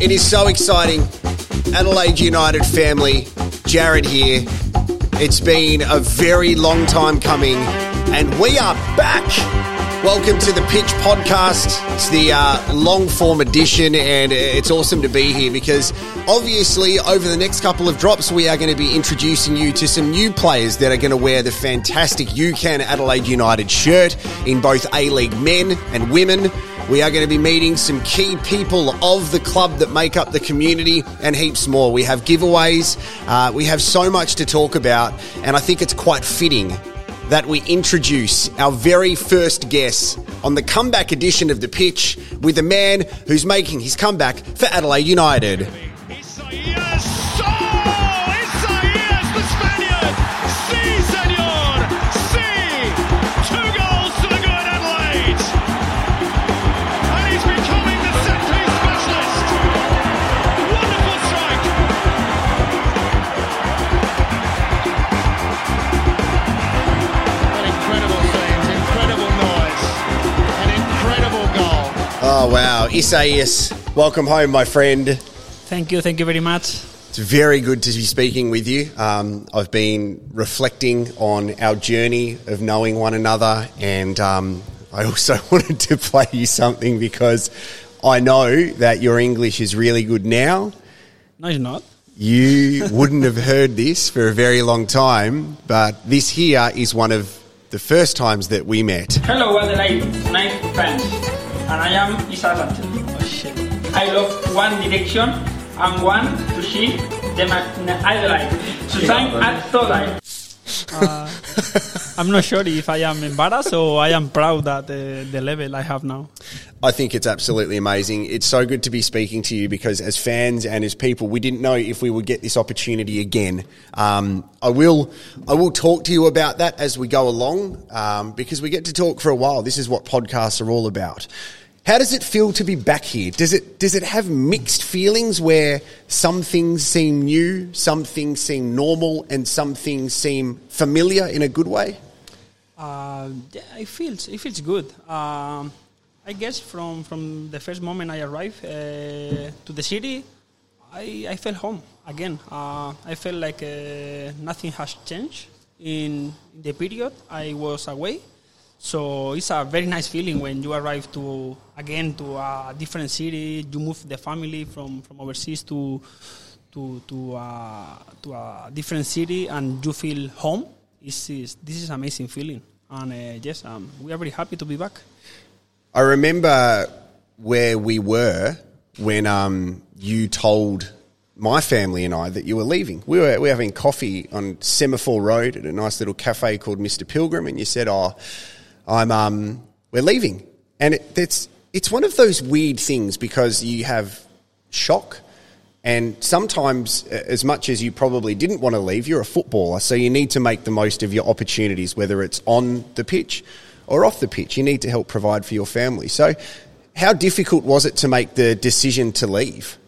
It is so exciting. Adelaide United family, Jarrod here. It's been a very long time coming, and we are back. Welcome to the Pitch Podcast. It's the uh, long form edition, and it's awesome to be here because obviously, over the next couple of drops, we are going to be introducing you to some new players that are going to wear the fantastic You Can Adelaide United shirt in both A League men and women. We are going to be meeting some key people of the club that make up the community and heaps more. We have giveaways. Uh, we have so much to talk about, and I think it's quite fitting that we introduce our very first guest on the comeback edition of The Pitch with a man who's making his comeback for Adelaide United. Oh, wow. Isaías, welcome home, my friend. Thank you, thank you very much. It's very good to be speaking with you. Um, I've been reflecting on our journey of knowing one another, and um, I also wanted to play you something because I know that your English is really good now. No, it's not. You wouldn't have heard this for a very long time, but this here is one of the first times that we met. Hello Adelaide, nice fans, and I am Isa Sanchez. Oh shit. I love One Direction and want to see them at Adelaide. Susan at Todai. I'm not sure if I am embarrassed or I am proud at the, the level I have now. I think it's absolutely amazing. It's so good to be speaking to you because, as fans and as people, we didn't know if we would get this opportunity again. Um, I will, I will talk to you about that as we go along um, because we get to talk for a while. This is what podcasts are all about. How does it feel to be back here? Does it does it have mixed feelings where some things seem new, some things seem normal, and some things seem familiar in a good way? Uh, yeah, it feels it feels good. Um, I guess from, from the first moment I arrived uh, to the city, I, I felt home again. Uh, I felt like uh, nothing has changed in the period I was away. So it's a very nice feeling when you arrive to again to a different city. You move the family from, from overseas to to to uh, to a different city and you feel home. This is this is amazing feeling, and uh, yes, um, we are very happy to be back. I remember where we were when um, you told my family and I that you were leaving. We were, we were having coffee on Semaphore Road at a nice little cafe called Mr. Pilgrim, and you said, "Oh, I'm um, we're leaving," and it, it's it's one of those weird things because you have shock. And sometimes, uh, as much as you probably didn't want to leave, you're a footballer, so you need to make the most of your opportunities, whether it's on the pitch or off the pitch. You need to help provide for your family. So, how difficult was it to make the decision to leave?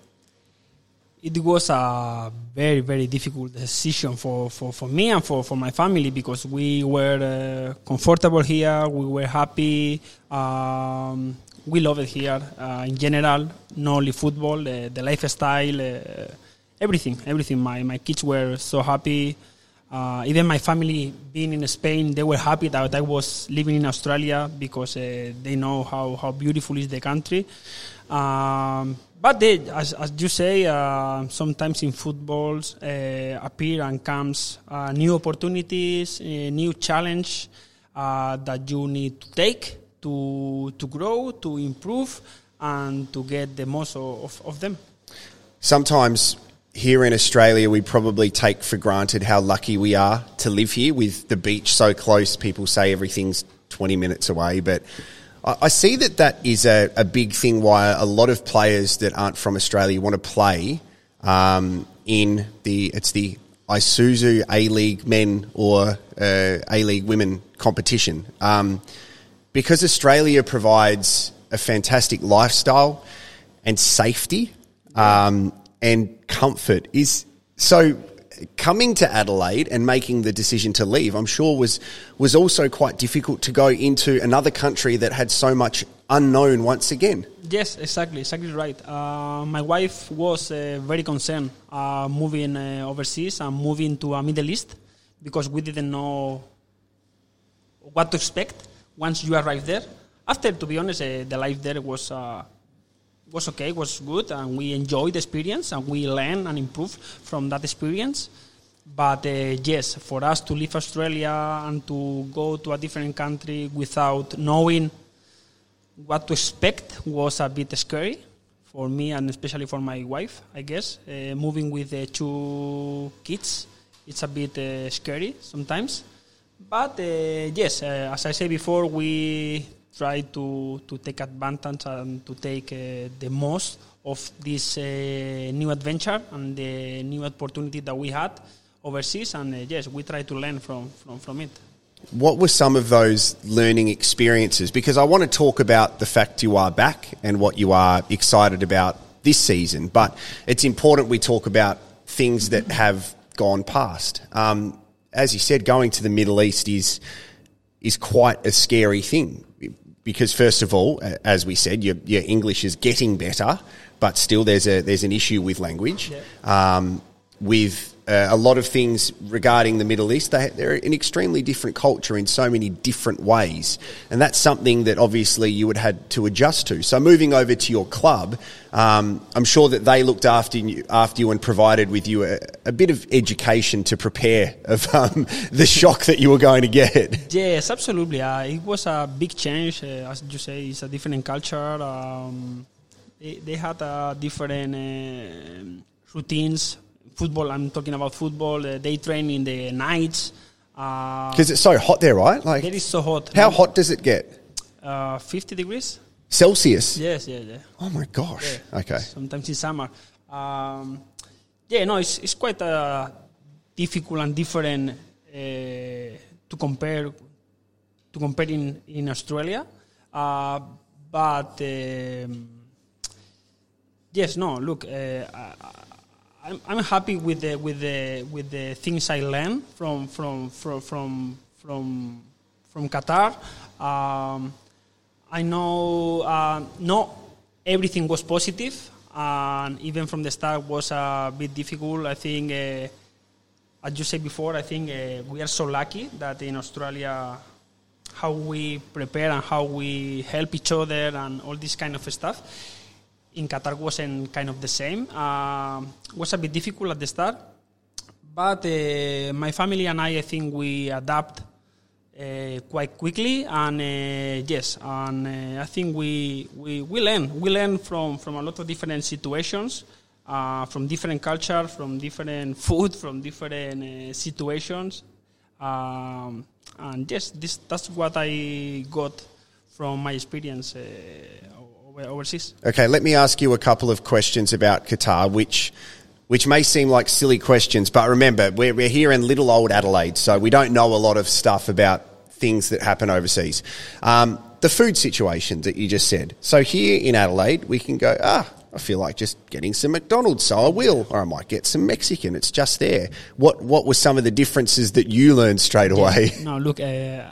It was a very very difficult decision for, for, for me and for, for my family because we were uh, comfortable here, we were happy. Um, we love it here uh, in general, not only football, uh, the lifestyle, uh, everything, everything. My, my kids were so happy. Uh, even my family being in Spain, they were happy that I was living in Australia because uh, they know how, how beautiful is the country. Um, but they, as, as you say, uh, sometimes in footballs uh, appear and comes uh, new opportunities, uh, new challenge uh, that you need to take to to grow, to improve, and to get the most of, of, them. Sometimes here in Australia, we probably take for granted how lucky we are to live here with the beach so close. People say everything's 20 minutes away, but I see that that is a, a big thing why a lot of players that aren't from Australia want to play um, in the, it's the Isuzu A League men or uh, A League women competition. Um, because Australia provides a fantastic lifestyle and safety um, and comfort is so coming to Adelaide and making the decision to leave I'm sure was was also quite difficult to go into another country that had so much unknown once again. Yes, exactly, exactly right. Uh, my wife was uh, very concerned uh, moving uh, overseas and moving to a Middle East because we didn't know what to expect once you arrive there. After, to be honest, uh, the life there was uh, was okay, was good, and we enjoyed the experience and we learned and improved from that experience. But uh, yes, for us to leave Australia and to go to a different country without knowing what to expect was a bit scary for me and especially for my wife, I guess. Uh, moving with uh, two kids, it's a bit uh, scary sometimes. But uh, yes, uh, as I said before, we try to, to take advantage and to take uh, the most of this uh, new adventure and the new opportunity that we had overseas. And uh, yes, we try to learn from, from, from it. What were some of those learning experiences? Because I want to talk about the fact you are back and what you are excited about this season, but it's important we talk about things that have gone past. Um, as you said, going to the Middle East is is quite a scary thing because, first of all, as we said, your, your English is getting better, but still there's a there's an issue with language. Um, with uh, a lot of things regarding the Middle East, they, they're an extremely different culture in so many different ways, and that's something that obviously you would had to adjust to. So moving over to your club, um, I'm sure that they looked after you, after you and provided with you a, a bit of education to prepare of um, the shock that you were going to get. Yes, absolutely. Uh, it was a big change. Uh, as you say, it's a different culture. Um, they, they had uh, different uh, routines. Football, I'm talking about football. Uh, they train in the nights. Uh, Because it's so hot there, right? Like, it is so hot. how hot does it get? Uh, 50 degrees? Celsius. Yes, yeah, yeah. Oh my gosh. Yeah. Okay. Sometimes in summer. Um, yeah, no, it's, it's quite uh, difficult and different uh, to compare to compare in, in Australia. Uh, but um, yes, no, look, uh, I, I'm, I'm happy with the with the with the things I learned from from from from from, from Qatar. Um, I know uh, not everything was positive, and even from the start was a bit difficult. I think, uh, as you said before, I think uh, we are so lucky that in Australia, how we prepare and how we help each other and all this kind of stuff. In Qatar wasn't kind of the same. Um was a bit difficult at the start, but uh, my family and I, I think we adapt uh, quite quickly, and uh, yes, and uh, I think we, we we learn we learn from from a lot of different situations, uh, from different culture, from different food, from different uh, situations, um, and yes, this that's what I got from my experience uh, overseas. Okay, let me ask you a couple of questions about Qatar, which which may seem like silly questions, but remember, we're, we're here in little old Adelaide, so we don't know a lot of stuff about things that happen overseas. Um, the food situation that you just said. So here in Adelaide, we can go, ah, I feel like just getting some McDonald's, so I will, or I might get some Mexican. It's just there. What What were some of the differences that you learned straight away? No, look. Uh,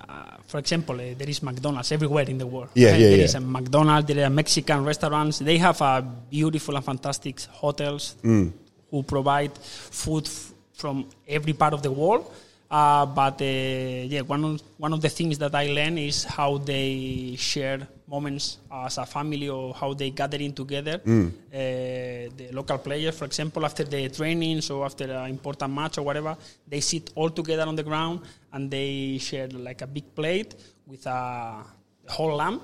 for example, uh, there is McDonald's everywhere in the world. Yeah, right? yeah, There yeah. is a McDonald's. There are Mexican restaurants. They have uh, beautiful and fantastic hotels Mm. who provide food f- from every part of the world. Uh, but uh, yeah, one of one of the things that I learned is how they share moments as a family or how they gathering together. Mm. Uh, the local players, for example, after the trainings or after an important match or whatever, they sit all together on the ground and they share like a big plate with a whole lamb.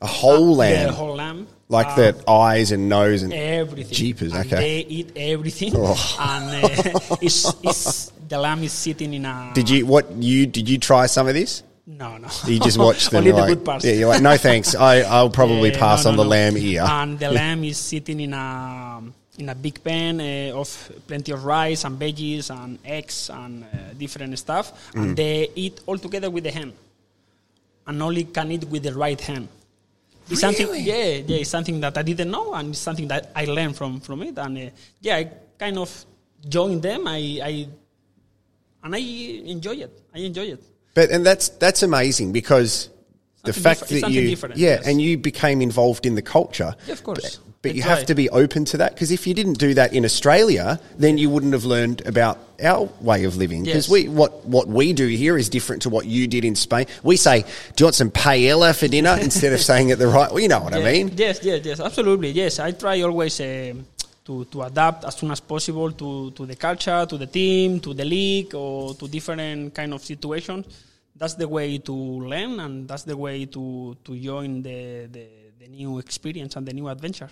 A whole Yeah, lamb, a whole lamb. like Uh, the eyes and nose and everything. Jeepers, And okay. They eat everything, Oh. and uh, it's, it's, the lamb is sitting in a. Did you what you did you try some of this? No, no. You just watched them. Only you're the like, good parts. Yeah, you're like, no thanks. I I'll probably Yeah, pass no, on no, the no. lamb ear. And the lamb is sitting in a in a big pan uh, of plenty of rice and veggies and eggs and uh, different stuff, Mm. and they eat all together with the hand, and only can eat with the right hand. It's something, Really? yeah, yeah. It's something that I didn't know, and it's something that I learned from from it, and uh, yeah, I kind of joined them. I, I and I enjoy it. I enjoy it. But and that's that's amazing because the fact that you, yeah, yes. and you became involved in the culture. Yeah, of course. But, but you have to be open to that because if you didn't do that in Australia, then you wouldn't have learned about our way of living. Because Yes. we, what what we do here is different to what you did in Spain. We say, "Do you want some paella for dinner?" instead of saying it the right. Well, you know what I mean. Yes, yes, yes, absolutely. Yes, I try always uh, to, to adapt as soon as possible to, to the culture, to the team, to the league, or to different kind of situations. That's the way to learn, and that's the way to, to join the, the, the new experience and the new adventure.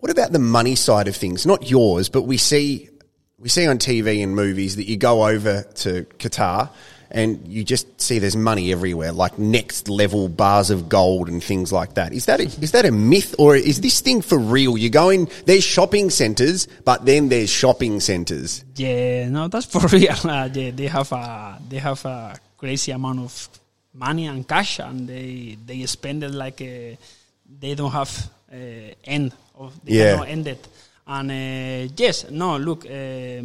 What about the money side of things? Not yours, but we see we see on TV and movies that you go over to Qatar and you just see there's money everywhere, like next level bars of gold and things like that. Is that a, is that a myth or is this thing for real? You go in, there's shopping centres, but then there's shopping centres. Yeah, no, that's for real. Uh, yeah, they have a they have a crazy amount of money and cash, and they they spend it like uh they don't have uh, end of they Yeah. cannot end it. And uh, yes, no, look, uh,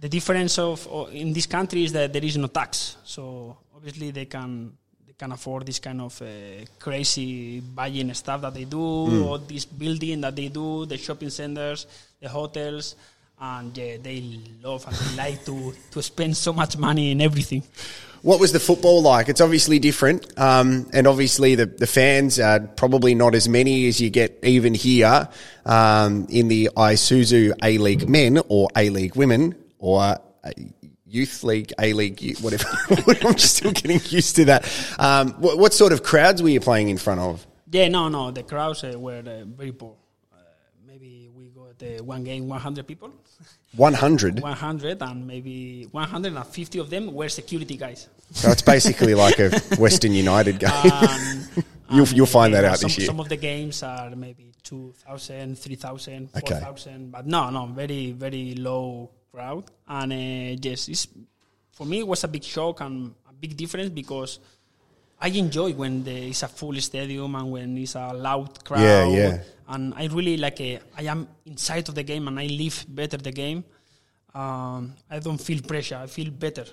the difference of in this country is that there is no tax, so obviously they can they can afford this kind of uh, crazy buying stuff that they do, or this building that they do, the shopping centers, the hotels, and yeah, they love and they like to to spend so much money in everything. What was the football like? It's obviously different, um, and obviously the, the fans are probably not as many as you get even here um, in the Isuzu A League men or A League women or uh, Youth League, A League, whatever. I'm just still getting used to that. Um, what, what sort of crowds were you playing in front of? Yeah, no, no, the crowds uh, were uh, very poor. Uh, maybe we got uh, one game, 100 people. 100. 100 and maybe 150 of them were security guys. So it's basically like a Western United game. And, You'll- you'll find uh, that out some, this year. Some of the games are maybe 2,000, 3,000, Okay. 4,000, but no, no, very, very low crowd. And uh, yes, it's, for me, it was a big shock and a big difference because I enjoy when there is a full stadium and when it's a loud crowd. Yeah, yeah. And I really like, uh, I am inside of the game and I live better the game. Um, I don't feel pressure. I feel better.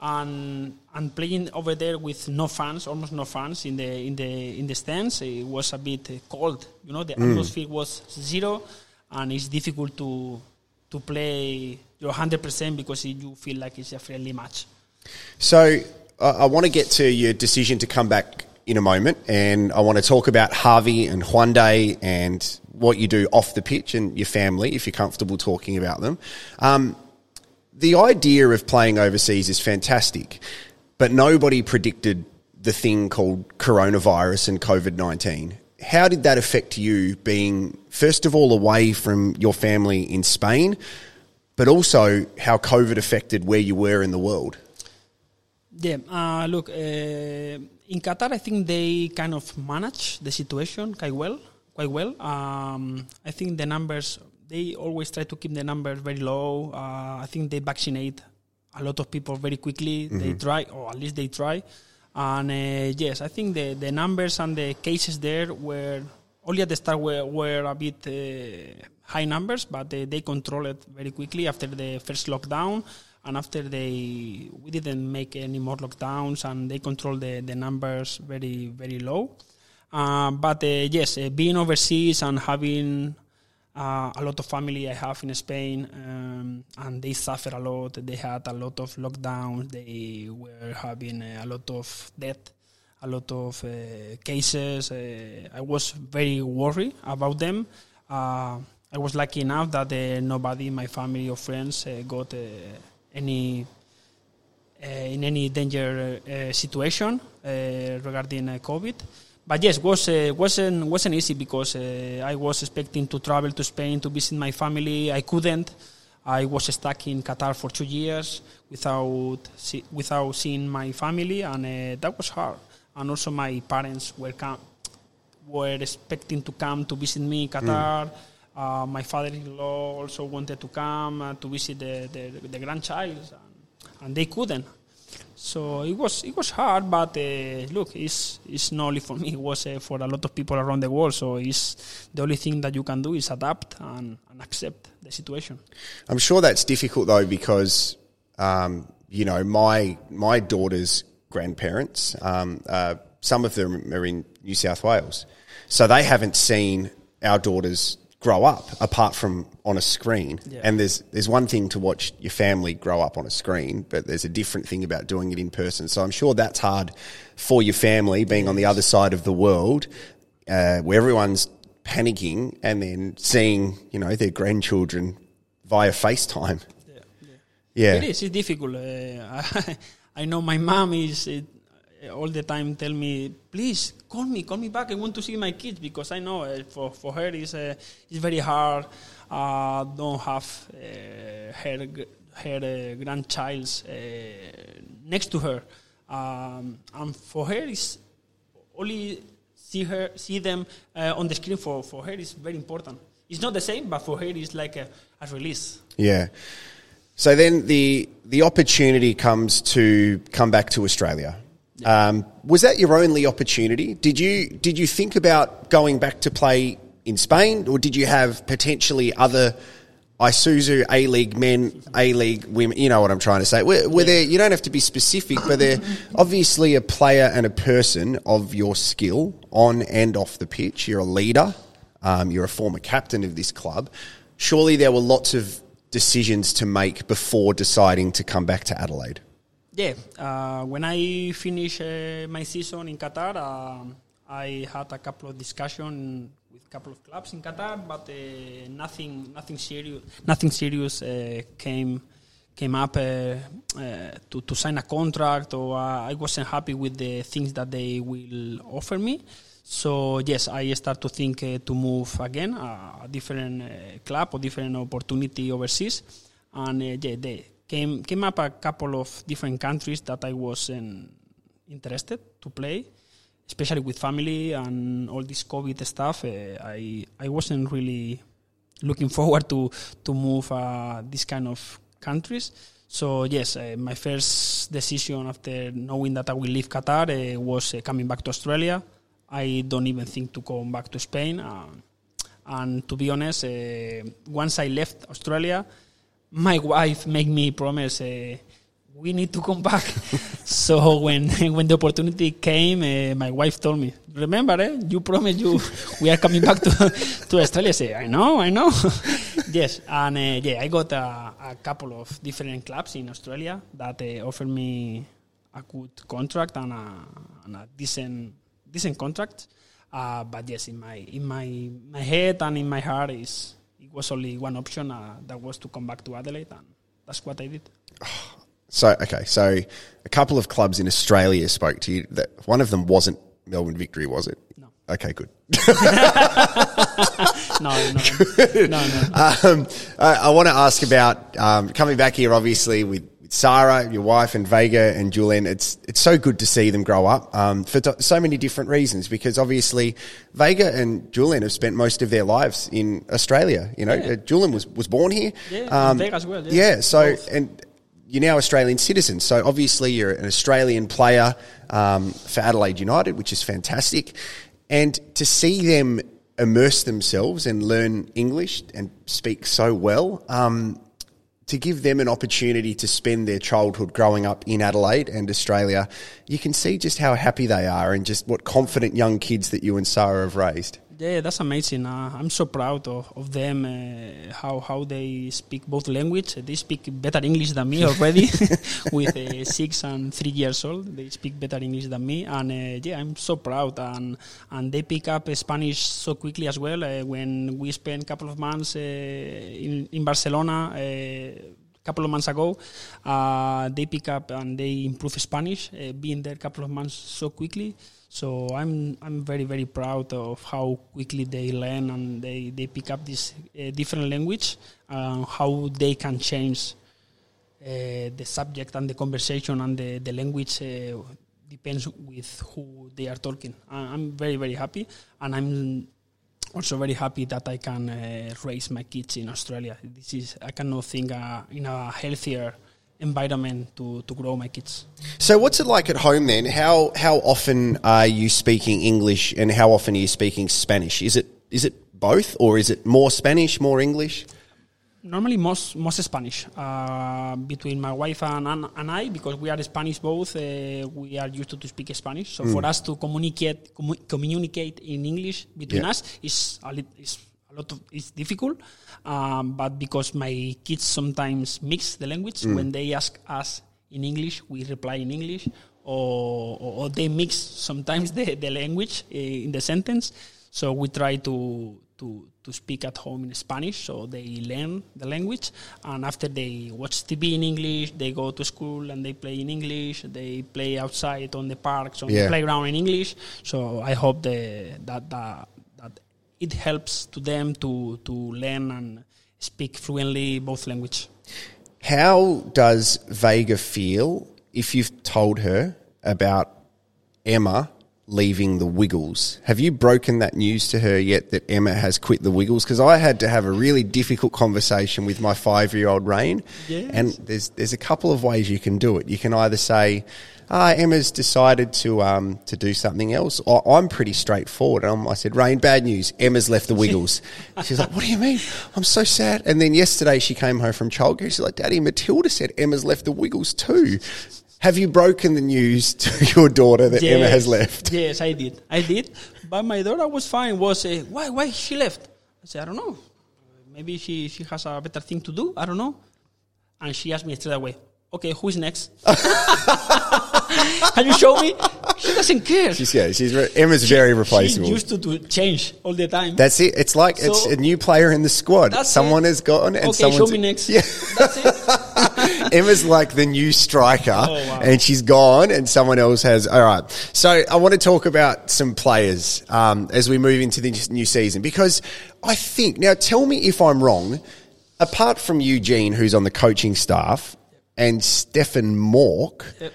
And and playing over there with no fans, almost no fans in the in the in the stands, it was a bit uh, cold. You know, the Mm. atmosphere was zero, and it's difficult to to play your hundred percent because you feel like it's a friendly match. So I I want to get to your decision to come back in a moment, and I want to talk about Javi and Juande and what you do off the pitch and your family, if you're comfortable talking about them. Um, the idea of playing overseas is fantastic, but nobody predicted the thing called coronavirus and COVID 19. How did that affect you being, first of all, away from your family in Spain, but also how COVID affected where you were in the world? Yeah, uh, look, uh, in Qatar, I think they kind of manage the situation quite well. Quite well. Um, I think the numbers they always try to keep the numbers very low. Uh, I think they vaccinate a lot of people very quickly. They try, or at least they try. And uh, yes, I think the the numbers and the cases there were only at the start were, were a bit uh, high numbers, but they, they control it very quickly after the first lockdown and after they we didn't make any more lockdowns and they controlled the, the numbers very very low uh, but uh, yes uh, being overseas and having uh, a lot of family I have in Spain, um, and they suffer a lot. They had a lot of lockdowns. They were having uh, a lot of death, a lot of uh, cases. Uh, I was very worried about them. Uh, I was lucky enough that nobody in my family or friends got any in any danger situation regarding COVID. But yes, was uh, wasn't wasn't easy because uh, I was expecting to travel to Spain to visit my family. I couldn't. I was stuck in Qatar for two years without see, without seeing my family, and uh, that was hard. And also, my parents were com- were expecting to come to visit me in Qatar. Uh, my father-in-law also wanted to come uh, to visit the, the, the grandchild, and, and they couldn't. So it was it was hard, but uh, look, it's it's not only for me; it was uh, for a lot of people around the world. So it's the only thing that you can do is adapt and, and accept the situation. I'm sure that's difficult though because um, you know my my daughter's grandparents um, are some of them are in New South Wales, so they haven't seen our daughters grow up apart from on a screen. Yeah. And there's there's one thing to watch your family grow up on a screen, but there's a different thing about doing it in person. So I'm sure that's hard for your family being on the other side of the world, uh, where everyone's panicking and then seeing you know their grandchildren via FaceTime. Yeah, It is. It's difficult. Uh, I, know my mom is uh, all the time tell me, please call me, call me back. I want to see my kids because I know uh, for for her is uh, it's very hard. Uh, don't have uh, her her grandchilds next to her, um, and for her is only see her see them on the screen. For for her is very important. It's not the same, but for her it's like a, a release. Yeah. So then the the opportunity comes to come back to Australia. Um, was that your only opportunity? Did you did you think about going back to play in Spain, or did you have potentially other Isuzu A League men, A League women? You know what I'm trying to say. Were, were there? You don't have to be specific, but they're obviously a player and a person of your skill on and off the pitch. You're a leader. Um, you're a former captain of this club. Surely there were lots of decisions to make before deciding to come back to Adelaide. Yeah, uh, when I finished uh, my season in Qatar, um I had a couple of discussions with a couple of clubs in Qatar, but uh, nothing, nothing serious, nothing serious uh, came came up uh, uh, to to sign a contract, or uh, I wasn't happy with the things that they will offer me. So yes, I start to think uh, to move again, a different uh, club or different opportunity overseas, and uh, yeah, they came came up a couple of different countries that I wasn't interested to play, especially with family and all this COVID stuff. Uh, I I wasn't really looking forward to to move uh, this kind of countries. So yes, uh, my first decision after knowing that I will leave Qatar uh, was uh, coming back to Australia. I don't even think to come back to Spain. Uh, and to be honest, uh, once I left Australia, my wife made me promise uh, we need to come back. so when when the opportunity came, uh, my wife told me, "Remember, eh, you promised you we are coming back to to Australia." I say, "I know, I know." yes, and uh, yeah, I got a, a couple of different clubs in Australia that uh, offered me a good contract and a, and a decent decent contract. Uh, but yes, in my in my my head and in my heart is it was only one option uh, that was to come back to Adelaide, and that's what I did. So okay, so a couple of clubs in Australia spoke to you. That one of them wasn't Melbourne Victory, was it? No. Okay, good. No, no, no, no. Um, I, I want to ask about um, coming back here, obviously with Sarah, your wife, and Vega and Julian. It's it's so good to see them grow up um, for t- so many different reasons. Because obviously, Vega and Julian have spent most of their lives in Australia. You know, Yeah. uh, Julian was was born here. Yeah, in Vega as well, yeah. so Both. and you're now Australian citizens. So obviously, you're an Australian player um, for Adelaide United, which is fantastic. And to see them immerse themselves and learn English and speak so well, um, to give them an opportunity to spend their childhood growing up in Adelaide and Australia, you can see just how happy they are and just what confident young kids that you and Sarah have raised. Yeah, that's amazing. Uh, I'm so proud of, of them, uh, how how they speak both language. They speak better English than me already, with uh, six and three years old. They speak better English than me, and uh, yeah, I'm so proud. And and they pick up Spanish so quickly as well. Uh, when we spent a couple of months uh, in in Barcelona. Uh, couple of months ago, uh, they pick up and they improve Spanish, uh, being there a couple of months so quickly. So I'm I'm very very proud of how quickly they learn and they, they pick up this uh, different language, uh, how they can change uh, the subject and the conversation and the, the language uh, depends with who they are talking. I'm very very happy and I'm also very happy that I can uh, raise my kids in Australia. This is I cannot think in a healthier environment to, to grow my kids. So, what's it like at home then? How how often are you speaking English, and how often are you speaking Spanish? Is it is it both, or is it more Spanish, more English? normally most most Spanish uh, between my wife and, and, and I because we are Spanish both. Uh, we are used to, to speak Spanish, so for us to communicate commu- communicate in English between Yeah. us is a, lit, is a lot of it's difficult. Um, but because my kids sometimes mix the language when they ask us in English, we reply in English, or, or, or they mix sometimes the, the language uh, in the sentence. So we try to to to speak at home in Spanish, so they learn the language. And after they watch TV in English, they go to school and they play in English. They play outside on the parks on Yeah. the playground in English. So I hope the, that it helps to them to to learn and speak fluently both language. How does Vega feel if you've told her about Emma leaving the Wiggles? Have you broken that news to her yet that Emma has quit the Wiggles? Because I had to have a really difficult conversation with my five-year-old Rain, Yes. and there's there's a couple of ways you can do it. You can either say. Ah, Emma's decided to um, to do something else. I, I'm pretty straightforward. i I said, "Rain, bad news. Emma's left the Wiggles." She's like, "What do you mean? I'm so sad." And then yesterday she came home from childcare. She's like, "Daddy, Matilda said Emma's left the Wiggles too." Have you broken the news to your daughter that Emma has left? Yes, I did. I did. But my daughter was fine. Was uh, why why she left? I said I don't know. Maybe she she has a better thing to do. I don't know. And she asked me straight away. Okay, who is next? Can you show me? She doesn't care. She's yeah, she's re- Emma's very replaceable. used to, to change all the time. That's it. It's like it's a new player in the squad. Someone it. has gone and okay, someone's show me next. Yeah. That's it. Emma's like the new striker, Oh, wow. and she's gone, and someone else has. All right. So I want to talk about some players um, as we move into the new season because I think now. Tell me if I'm wrong. Apart from Eugene, who's on the coaching staff, and Stefan Mauk, Yep.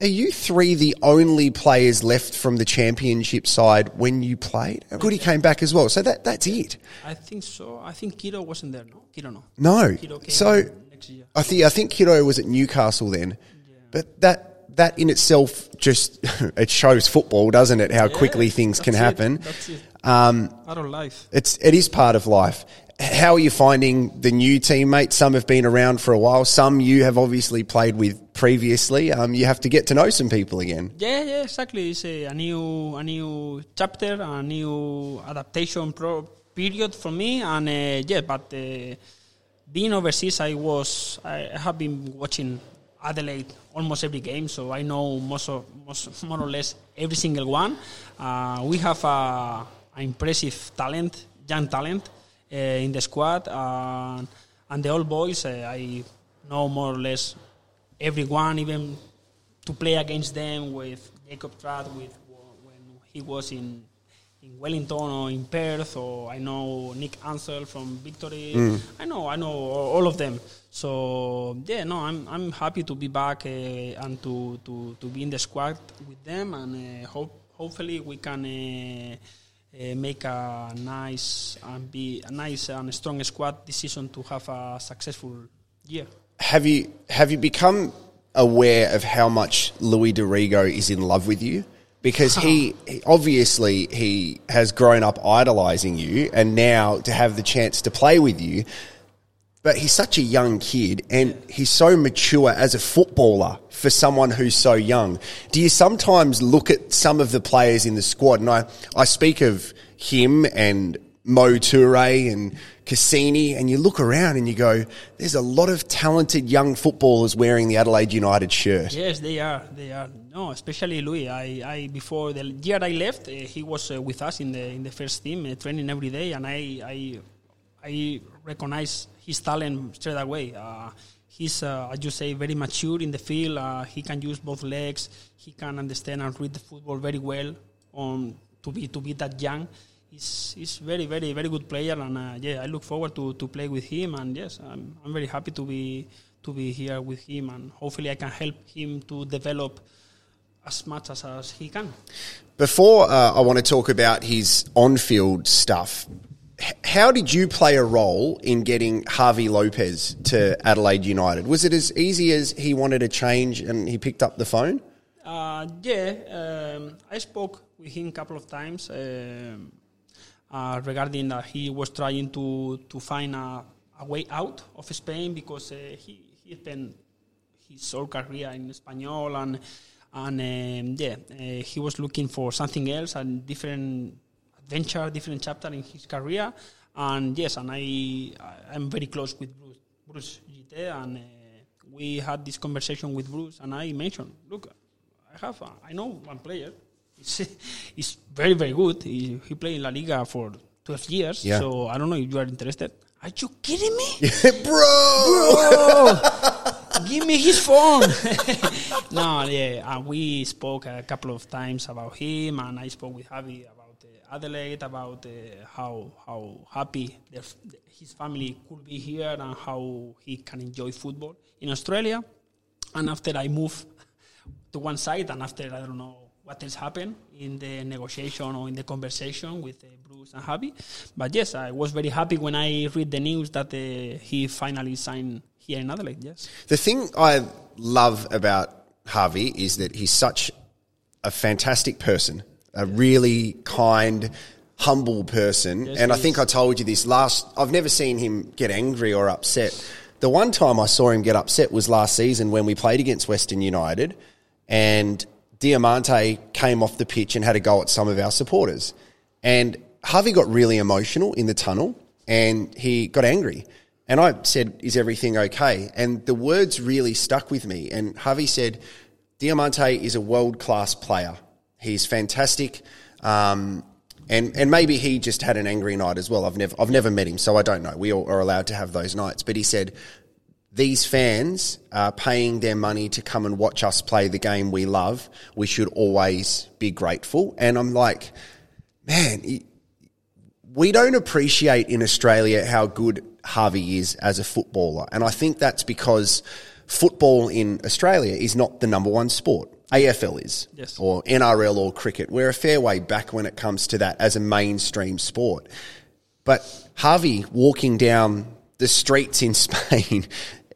Are you three the only players left from the championship side when you played? Goody came back as well, so that that's it. I think so. I think Kitto wasn't there. No, Kitto no. No. Kitto came So next year. I think I think Kitto was at Newcastle then, but that that in itself just it shows football, doesn't it? How quickly Yeah, things can it, happen. That's it. Um, Out of life. it's it is part of life. How are you finding the new teammates? Some have been around for a while. Some you have obviously played with previously. Um, you have to get to know some people again. Yeah, yeah, exactly. It's a, a new, a new chapter, a new adaptation pro- period for me, and uh, yeah. But uh, being overseas, I was, I have been watching Adelaide almost every game, so I know most of, most, more or less every single one. Uh, we have a, an impressive talent, young talent in the squad, uh, and the old boys. Uh, I know more or less everyone, even to play against them with Jacob Tratt with when he was in in Wellington or in Perth, or I know Nick Ansell from Victory. I know, I know all of them. So yeah, no, I'm I'm happy to be back uh, and to, to, to be in the squad with them, and uh, hope hopefully we can. Uh, uh, make a nice and be a nice and strong squad this season to have a successful year. Have you have you become aware of how much Louis D'Arrigo is in love with you? Because he, he obviously he has grown up idolizing you, and now to have the chance to play with you. But he's such a young kid, and he's so mature as a footballer for someone who's so young. Do you sometimes look at some of the players in the squad, and I, I speak of him and Mo Toure and Kusini, and you look around and you go, there's a lot of talented young footballers wearing the Adelaide United shirt. Yes, they are. They are. No, especially Louis. I, I before the year I left, uh, he was uh, with us in the in the first team, uh, training every day, and I I I recognize his talent straight away. Uh, he's, uh, as you say, very mature in the field. Uh, he can use both legs. He can understand and read the football very well. Um, to be to be that young, he's he's very very very good player, and uh, yeah, I look forward to, to play with him. And yes, I'm I'm very happy to be to be here with him, and hopefully I can help him to develop as much as, as he can. Before uh, I want to talk about his on-field stuff, h- how did you play a role in getting Javi Lopez to Adelaide United? Was it as easy as he wanted a change and he picked up the phone? Uh, yeah, um, I spoke with him a couple of times um, uh, regarding that he was trying to, to find a, a way out of Spain because uh, he he spent his whole career in Espanyol and and um, yeah, uh, he was looking for something else and different adventure, different chapter in his career. And yes, and I I'm very close with Bruce Bruce Djite, and uh, we had this conversation with Bruce, and I mentioned, look, I have a, I know one player. He's, he's very very good. He, he played in La Liga for 12 years. Yeah. So I don't know if you are interested. Are you kidding me? Bro! Bro! Give me his phone. no, yeah, and we spoke a couple of times about him, and I spoke with Javi about Adelaide, about uh, how how happy their, his family could be here and how he can enjoy football in Australia. And after I moved to one side, and after I don't know what else happened in the negotiation or in the conversation with uh, Bruce and Javi, but yes, I was very happy when I read the news that uh, he finally signed here in Adelaide. Yes. The thing I love about Javi is that he's such a fantastic person, a really kind, humble person. Yes, and I think. I told you this last, I've never seen him get angry or upset. The one time I saw him get upset was last season when we played against Western United and Diamanti came off the pitch and had a go at some of our supporters. And Javi got really emotional in the tunnel and he got angry. And I said, Is everything okay? And the words really stuck with me. And Javi said, Diamanti is a world class player. He's fantastic. Um, and, and maybe he just had an angry night as well. I've never, I've never met him, so I don't know. We all are allowed to have those nights. But he said, these fans are paying their money to come and watch us play the game we love. We should always be grateful. And I'm like, man, we don't appreciate in Australia how good Javi is as a footballer. And I think that's because football in Australia is not the number one sport. AFL is, Yes. or NRL or cricket. We're a fair way back when it comes to that as a mainstream sport. But Javi walking down the streets in Spain,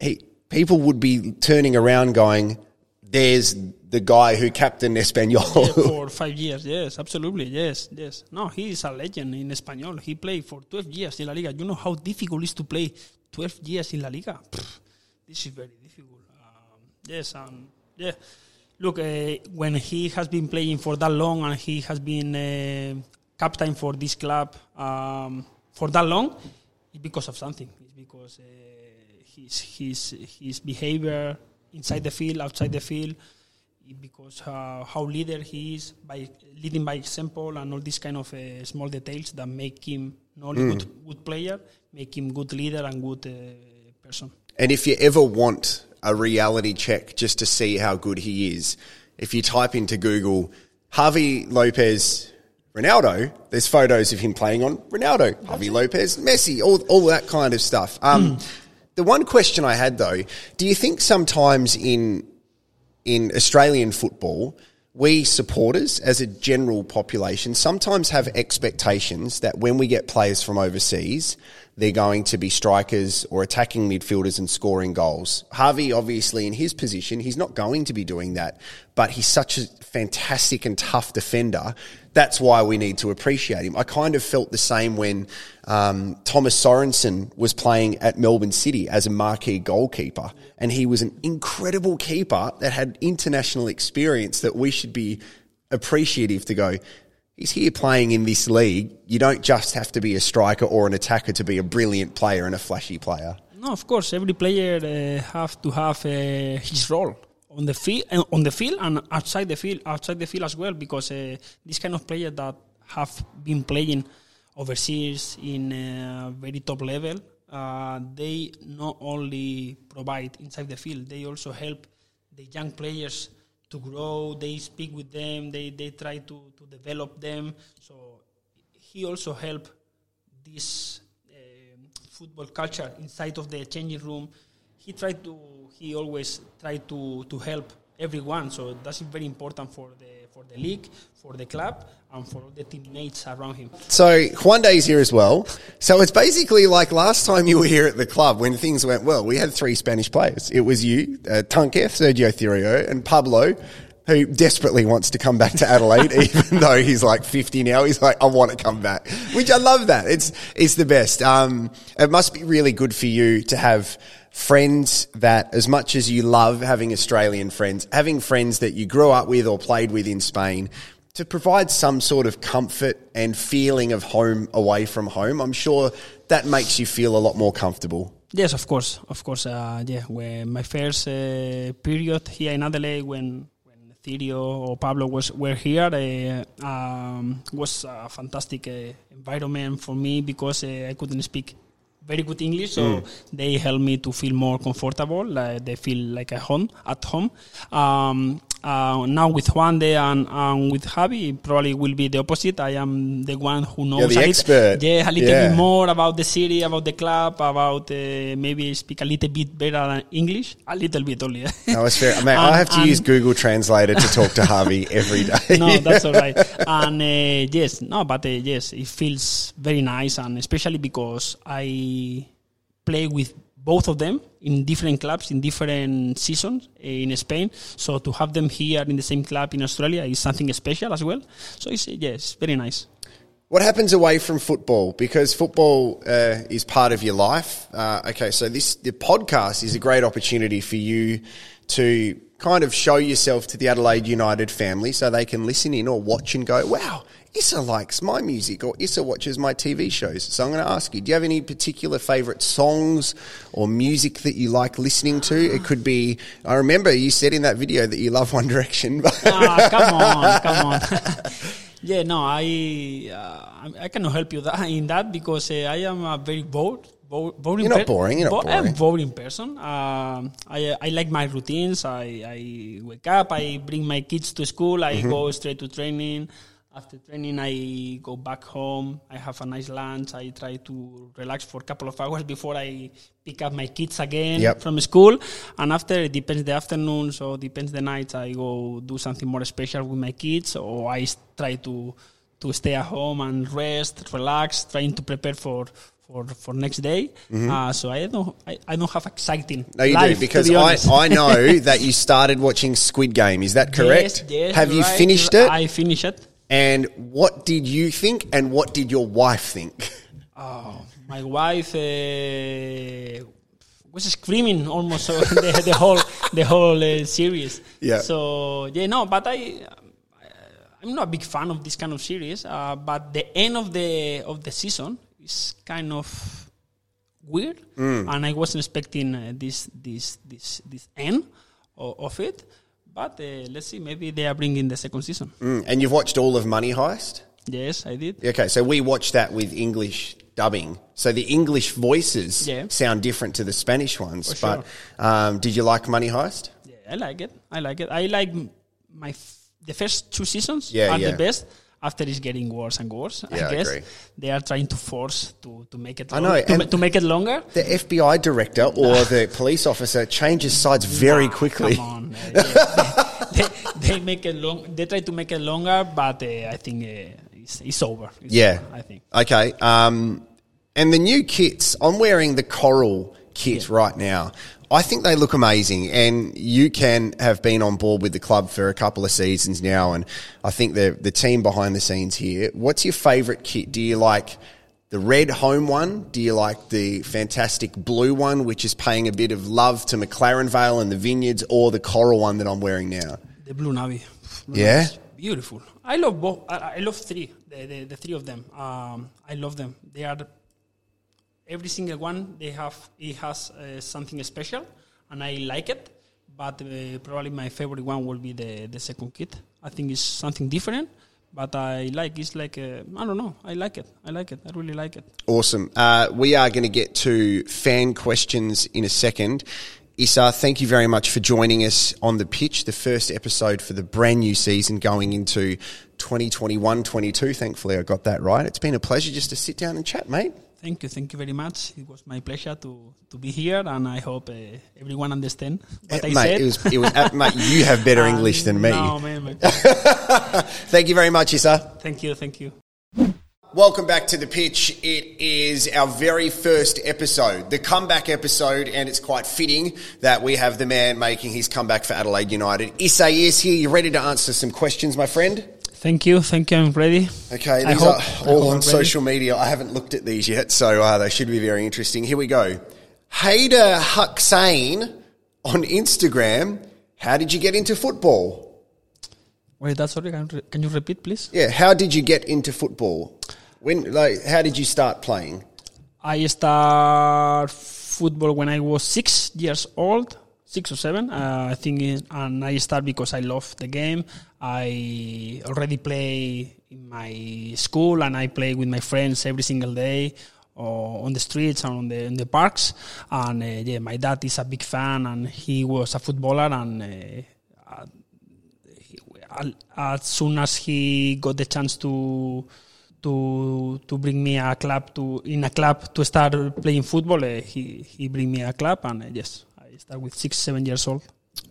he, people would be turning around going, there's the guy who captained Espanyol. Yeah, for five years, yes, absolutely, yes, yes. No, he is a legend in Espanyol. He played for 12 years in La Liga. You know how difficult it is to play 12 years in La Liga? Pff, this is very difficult. Um, yes, um, yeah. Look, uh, when he has been playing for that long and he has been uh, captain for this club um, for that long, it's because of something. It's because uh, his, his, his behavior inside the field, outside the field, because uh, how leader he is by leading by example and all these kind of uh, small details that make him not only good, good player, make him good leader and good uh, person. And if you ever want a reality check just to see how good he is, if you type into Google Javi Lopez Ronaldo, there's photos of him playing on Ronaldo, Javi Lopez, Messi, all, all that kind of stuff. Um, The one question I had though, do you think sometimes in in Australian football, we supporters, as a general population, sometimes have expectations that when we get players from overseas, they're going to be strikers or attacking midfielders and scoring goals. Javi, obviously, in his position, he's not going to be doing that, but he's such a fantastic and tough defender. That's why we need to appreciate him. I kind of felt the same when um, Thomas Sorensen was playing at Melbourne City as a marquee goalkeeper, and he was an incredible keeper that had international experience that we should be appreciative to go. He's here playing in this league. You don't just have to be a striker or an attacker to be a brilliant player and a flashy player. No, of course, every player uh, have to have uh, his role on the field, uh, on the field, and outside the field, outside the field as well. Because uh, this kind of player that have been playing overseas in a very top level, uh, they not only provide inside the field, they also help the young players to grow. They speak with them. They they try to to develop them. So he also help this um football culture inside of the changing room. He tried to. He always tried to to help everyone. So that's very important for the for the league, for the club, and for the teammates around him. So Juande's here as well. So it's basically like last time you were here at the club when things went well. We had three Spanish players. It was you, uh, Sergio Cirio, and Pablo. Who desperately wants to come back to Adelaide, even though he's like 50 now. He's like, I want to come back, which I love that. It's, it's the best. Um, it must be really good for you to have friends that, as much as you love having Australian friends, having friends that you grew up with or played with in Spain, to provide some sort of comfort and feeling of home away from home. I'm sure that makes you feel a lot more comfortable. Yes, of course, of course. Uh, yeah, when my first uh, period here in Adelaide, when when Cirio or Pablo was were here, uh, um, was a fantastic uh, environment for me because uh, I couldn't speak very good English, so they helped me to feel more comfortable. Like they feel like at home. At home. Um, uh, now with Juande and, and with Javi, it probably will be the opposite. I am the one who knows a little, yeah, a little Yeah. bit more about the city, about the club, about uh, maybe speak a little bit better than English, a little bit only. No, it's fair. Mate, I And- have to use Google Translator to talk to Javi every day. no, that's all right. And uh, yes, no, but uh, yes, it feels very nice, and especially because I play with both of them in different clubs in different seasons uh, in Spain. So to have them here in the same club in Australia is something special as well. So it's uh, yes, very nice. What happens away from football? Because football uh, is part of your life. Uh, okay, so this the podcast is a great opportunity for you to kind of show yourself to the Adelaide United family, so they can listen in or watch and go, "Wow, Issa likes my music," or "Issa watches my TV shows." So I'm going to ask you: Do you have any particular favourite songs or music that you like listening to? It could be. I remember you said in that video that you love One Direction. Ah, come on, come on. yeah, no, I uh, I- cannot help you in that because uh, I am a very bored. Bo- Boring You're not boring, you're not I'm boring. boring person. Um, I I like my routines. I, I wake up. I bring my kids to school. I Mm-hmm. go straight to training. After training, I go back home. I have a nice lunch. I try to relax for a couple of hours before I pick up my kids again Yep. from school. And after it depends the afternoon, so depends the night. I go do something more special with my kids, or I try to to stay at home and rest, relax, trying to prepare for. For, for next day, uh, so I don't I, I don't have exciting. Mm-hmm. No, you life, do because be I. I know that you started watching Squid Game. Is that correct? Yes, yes, Have you right. finished it? I finished it. and what did you think? And what did your wife think? Oh, my wife uh, was screaming almost the, the whole the whole uh, series. Yeah. So yeah, no, but I. I'm not a big fan of this kind of series, uh, but the end of the of the season is kind of weird, Mm. and I wasn't expecting uh, this this this this end of, of it. But uh, let's see, maybe they are bringing the second season. Mm, and you've watched all of Money Heist. Yes, I did. Okay, so we watched that with English dubbing. So the English voices Yeah. sound different to the Spanish ones. But um, did you like Money Heist? Yeah, I like it. I like it. I like my f- the first two seasons Yeah, are yeah. the best. After it's getting worse and worse. Yeah, I I guess agree. they are trying to force to, to make it. I know, to, ma- to make it longer. The FBI director or the police officer changes sides very Nah, quickly. Come on, uh, yeah. they, they, they make it long. They try to make it longer, but uh, I think uh, it's, it's over. It's Yeah. over, I think. Okay. Um, and the new kits, I'm wearing the coral kit right now. I think they look amazing, and you can have been on board with the club for a couple of seasons now, and I think the the team behind the scenes here. What's your favourite kit? Do you like the red home one? Do you like the fantastic blue one, which is paying a bit of love to McLaren Vale and the Vineyards, or the coral one that I'm wearing now? The Blue Navy. Blue Yeah? Beautiful. I love both. I, I love three. The, the, the three of them. Um, I love them. They are every single one. They have it has uh, something special, and I like it. But uh, probably my favorite one will be the the second kit. I think it's something different. But I like it's like uh, I don't know. I like it. I like it. I really like it. Awesome. Uh, we are going to get to fan questions in a second. Issa, thank you very much for joining us on the pitch, the first episode for the brand new season going into 2021 22. Thankfully, I got that right. It's been a pleasure just to sit down and chat, mate. Thank you, thank you very much. It was my pleasure to, to be here, and I hope uh, everyone understand what I mate, said. it was, it was, uh, mate, you have better Um, English than me. No, man, man. Thank you very much, Issa. Thank you, thank you. Welcome back to the pitch. It is our very first episode, the comeback episode, and it's quite fitting that we have the man making his comeback for Adelaide United. Issa Isaías here. You ready to answer some questions, my friend? Thank you, thank you. I'm ready. Okay, these are all on social media. I haven't looked at these yet, so uh, they should be very interesting. Here we go. Hader Huxain on Instagram. How did you get into football? Wait, that's sorry. Can, you- can you repeat, please? Yeah, how did you get into football? When, like, how did you start playing? I start football when I was six years old, six or seven, uh, I think, it- and I start because I love the game. I already play in my school, and I play with my friends every single day, or on the streets and on the in the parks. And uh, yeah, my dad is a big fan, and he was a footballer, and. Uh, al- as soon as he got the chance to to to bring me a club to in a club to start playing football, uh, he he bring me a club, and uh, yes, I start with six seven years old.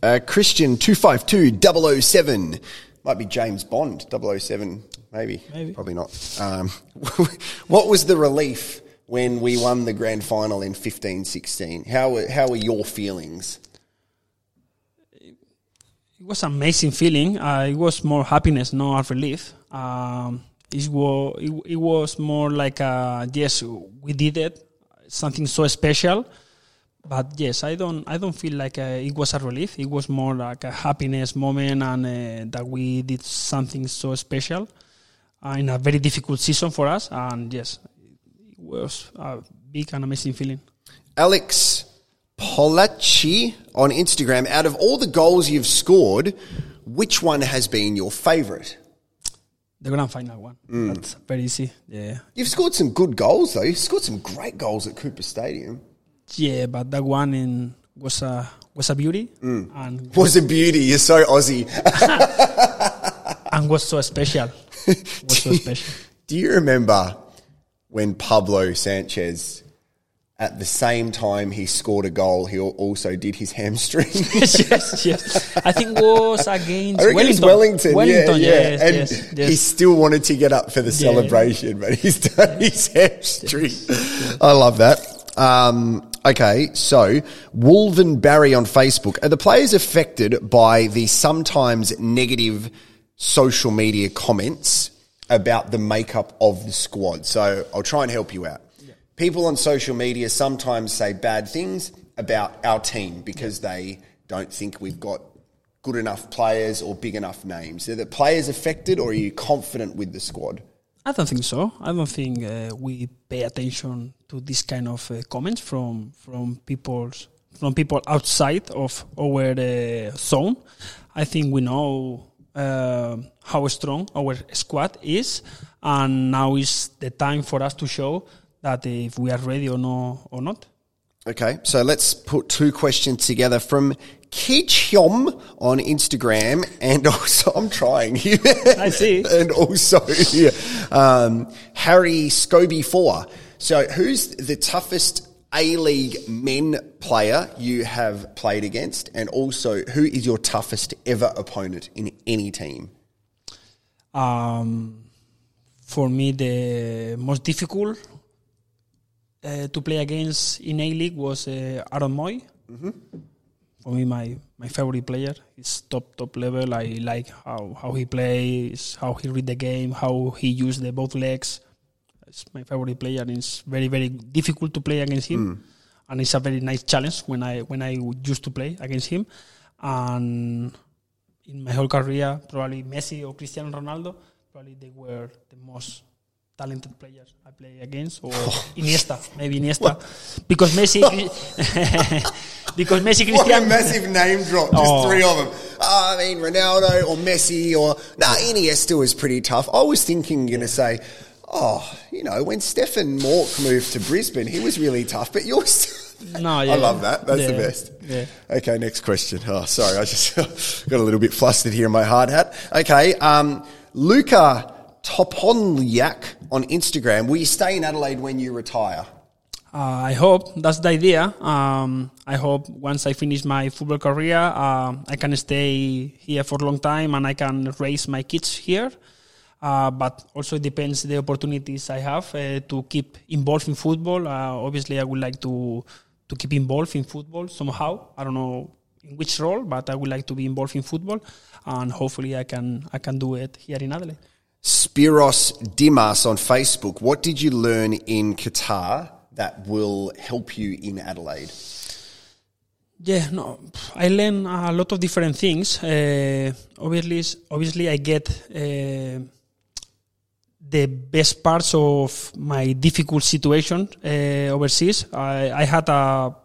Uh, Christian 252 007. Might be James Bond 007, maybe. Maybe. Probably not. Um, what was the relief when we won the grand final in 15 16? How, were- how were your feelings? It was an amazing feeling. Uh, it was more happiness, not relief. Um, it was it, it was more like a, yes, we did it, something so special. But yes, I don't I don't feel like uh, it was a relief. It was more like a happiness moment, and uh, that we did something so special uh, in a very difficult season for us. And yes, it was a big and amazing feeling. Alex Polacci on Instagram. Out of all the goals you've scored, which one has been your favourite? The grand final one. That's very easy. Yeah. You've scored some good goals, though. You've scored some great goals at Coopers Stadium. Yeah, but that one in was a was a beauty mm. and Was a beauty. You're so Aussie. and was so special. was so special. Do you remember when Pablo Sanchez, at the same time he scored a goal, he also did his hamstring? yes, yes. I think was against I reckon it was Wellington. Wellington, yeah, yeah. yes, and yes, yes. he still wanted to get up for the celebration, but he's done his hamstring. I love that. Um, okay, so Wolven Barry on Facebook. Are the players affected by the sometimes negative social media comments about the makeup of the squad? So I'll try and help you out. People on social media sometimes say bad things about our team because they don't think we've got good enough players or big enough names. Are the players affected or are you confident with the squad? I don't think so. I don't think uh, we pay attention to this kind of uh, comments from from people from people outside of our uh, zone. I think we know uh, how strong our squad is, and now is the time for us to show that if we are ready or no or not. Okay, so let's put two questions together from Kichom on Instagram, and also I'm trying here. I see. and also yeah, um, Harry Scobie four. So, who's the toughest A League men player you have played against, and also who is your toughest ever opponent in any team? Um, for me, the most difficult uh, to play against in A League was uh, Aaron Mooy. For me, my, my favorite player. He's top top level. I like how, how he plays, how he read the game, how he use the both legs. It's my favorite player. and It's very very difficult to play against him, mm. and it's a very nice challenge when I when I used to play against him. And in my whole career, probably Messi or Cristiano Ronaldo, probably they were the most talented players I play against, or Iniesta, maybe Iniesta, because Messi, because Messi, Cristiano. What a massive name drop! Just Oh. three of them. I mean, Ronaldo or Messi or no, Iniesta was pretty tough. I was thinking, you're going to say, oh, you know, when Stefan Mauk moved to Brisbane, he was really tough. But you're, still- No, I love that. That's the best. yeah. Okay, next question. Oh, sorry, I just got a little bit flustered here in my hard hat. Okay, um, Luca Toponliak on Instagram. Will you stay in Adelaide when you retire? Uh, I hope that's the idea. Um, I hope once I finish my football career, uh, I can stay here for a long time and I can raise my kids here. Uh, but also it depends the opportunities I have uh, to keep involved in football. Uh, obviously, I would like to to keep involved in football somehow. I don't know in which role, but I would like to be involved in football, and hopefully I can I can do it here in Adelaide. Spiros Dimas on Facebook. What did you learn in Qatar that will help you in Adelaide? Yeah, no, I learn a lot of different things. Uh, obviously, obviously, I get uh, the best parts of my difficult situation uh, overseas. I, I had a,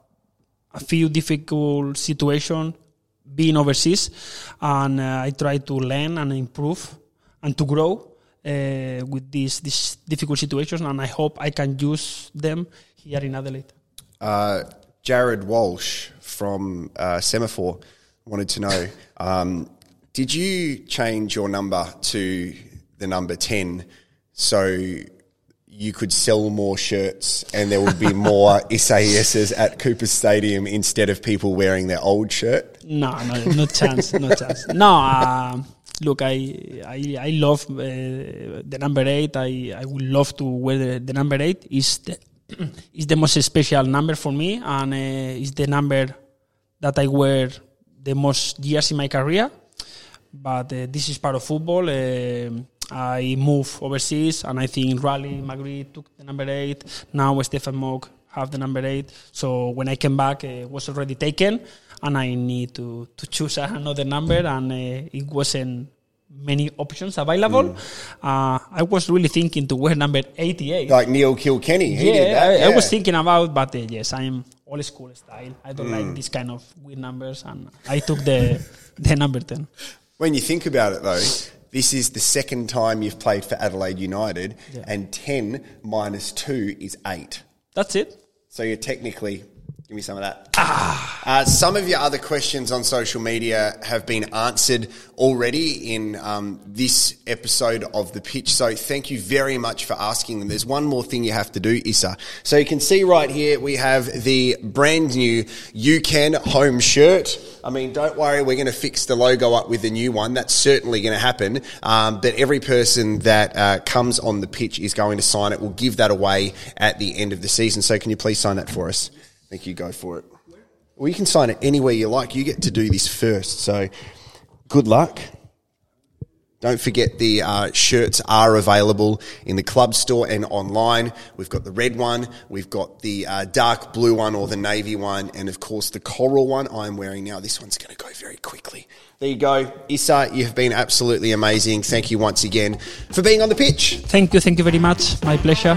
a few difficult situations being overseas, and uh, I try to learn and improve and to grow uh, with these these difficult situations, and I hope I can use them here in Adelaide. Uh, Jared Walsh from uh, Semaphore wanted to know um, Did you change your number to the number 10 so you could sell more shirts and there would be more SASs at Coopers Stadium instead of people wearing their old shirt? No, no, no chance, no chance. No, uh, look, I, I, I love uh, the number eight. I, I would love to wear the, the number eight. Is the is the most special number for me, and uh, is the number that I wear the most years in my career. But uh, this is part of football. Uh, I move overseas, and I think Riley McGree took the number eight. Now Stefan Mauk have the number eight. So when I came back, it was already taken, and I need to to choose another number, and uh, it wasn't many options available. Uh, I was really thinking to wear number 88. Like Neil Kilkenny, he yeah, did that. I, I was thinking about, but uh, yes, I am old school style. I don't Mm. like this kind of weird numbers, and I took the the number 10. When you think about it, though, this is the second time you've played for Adelaide United, Yeah. and 10 minus 2 is 8. That's it. So you're technically, give me some of that. Uh, some of your other questions on social media have been answered already in um, this episode of The Pitch. So thank you very much for asking them. There's one more thing you have to do, Issa. So you can see right here, we have the brand new You Can home shirt. I mean, don't worry, we're going to fix the logo up with the new one. That's certainly going to happen. Um, but every person that uh, comes on the pitch is going to sign it. We'll give that away at the end of the season. So can you please sign that for us? Thank you. Go for it. Well, you can sign it anywhere you like. You get to do this first. So good luck. Don't forget the uh, shirts are available in the club store and online. We've got the red one, we've got the uh, dark blue one or the navy one, and of course the coral one I'm wearing now. This one's going to go very quickly. There you go. Issa, you've been absolutely amazing. Thank you once again for being on the pitch. Thank you, thank you very much. My pleasure.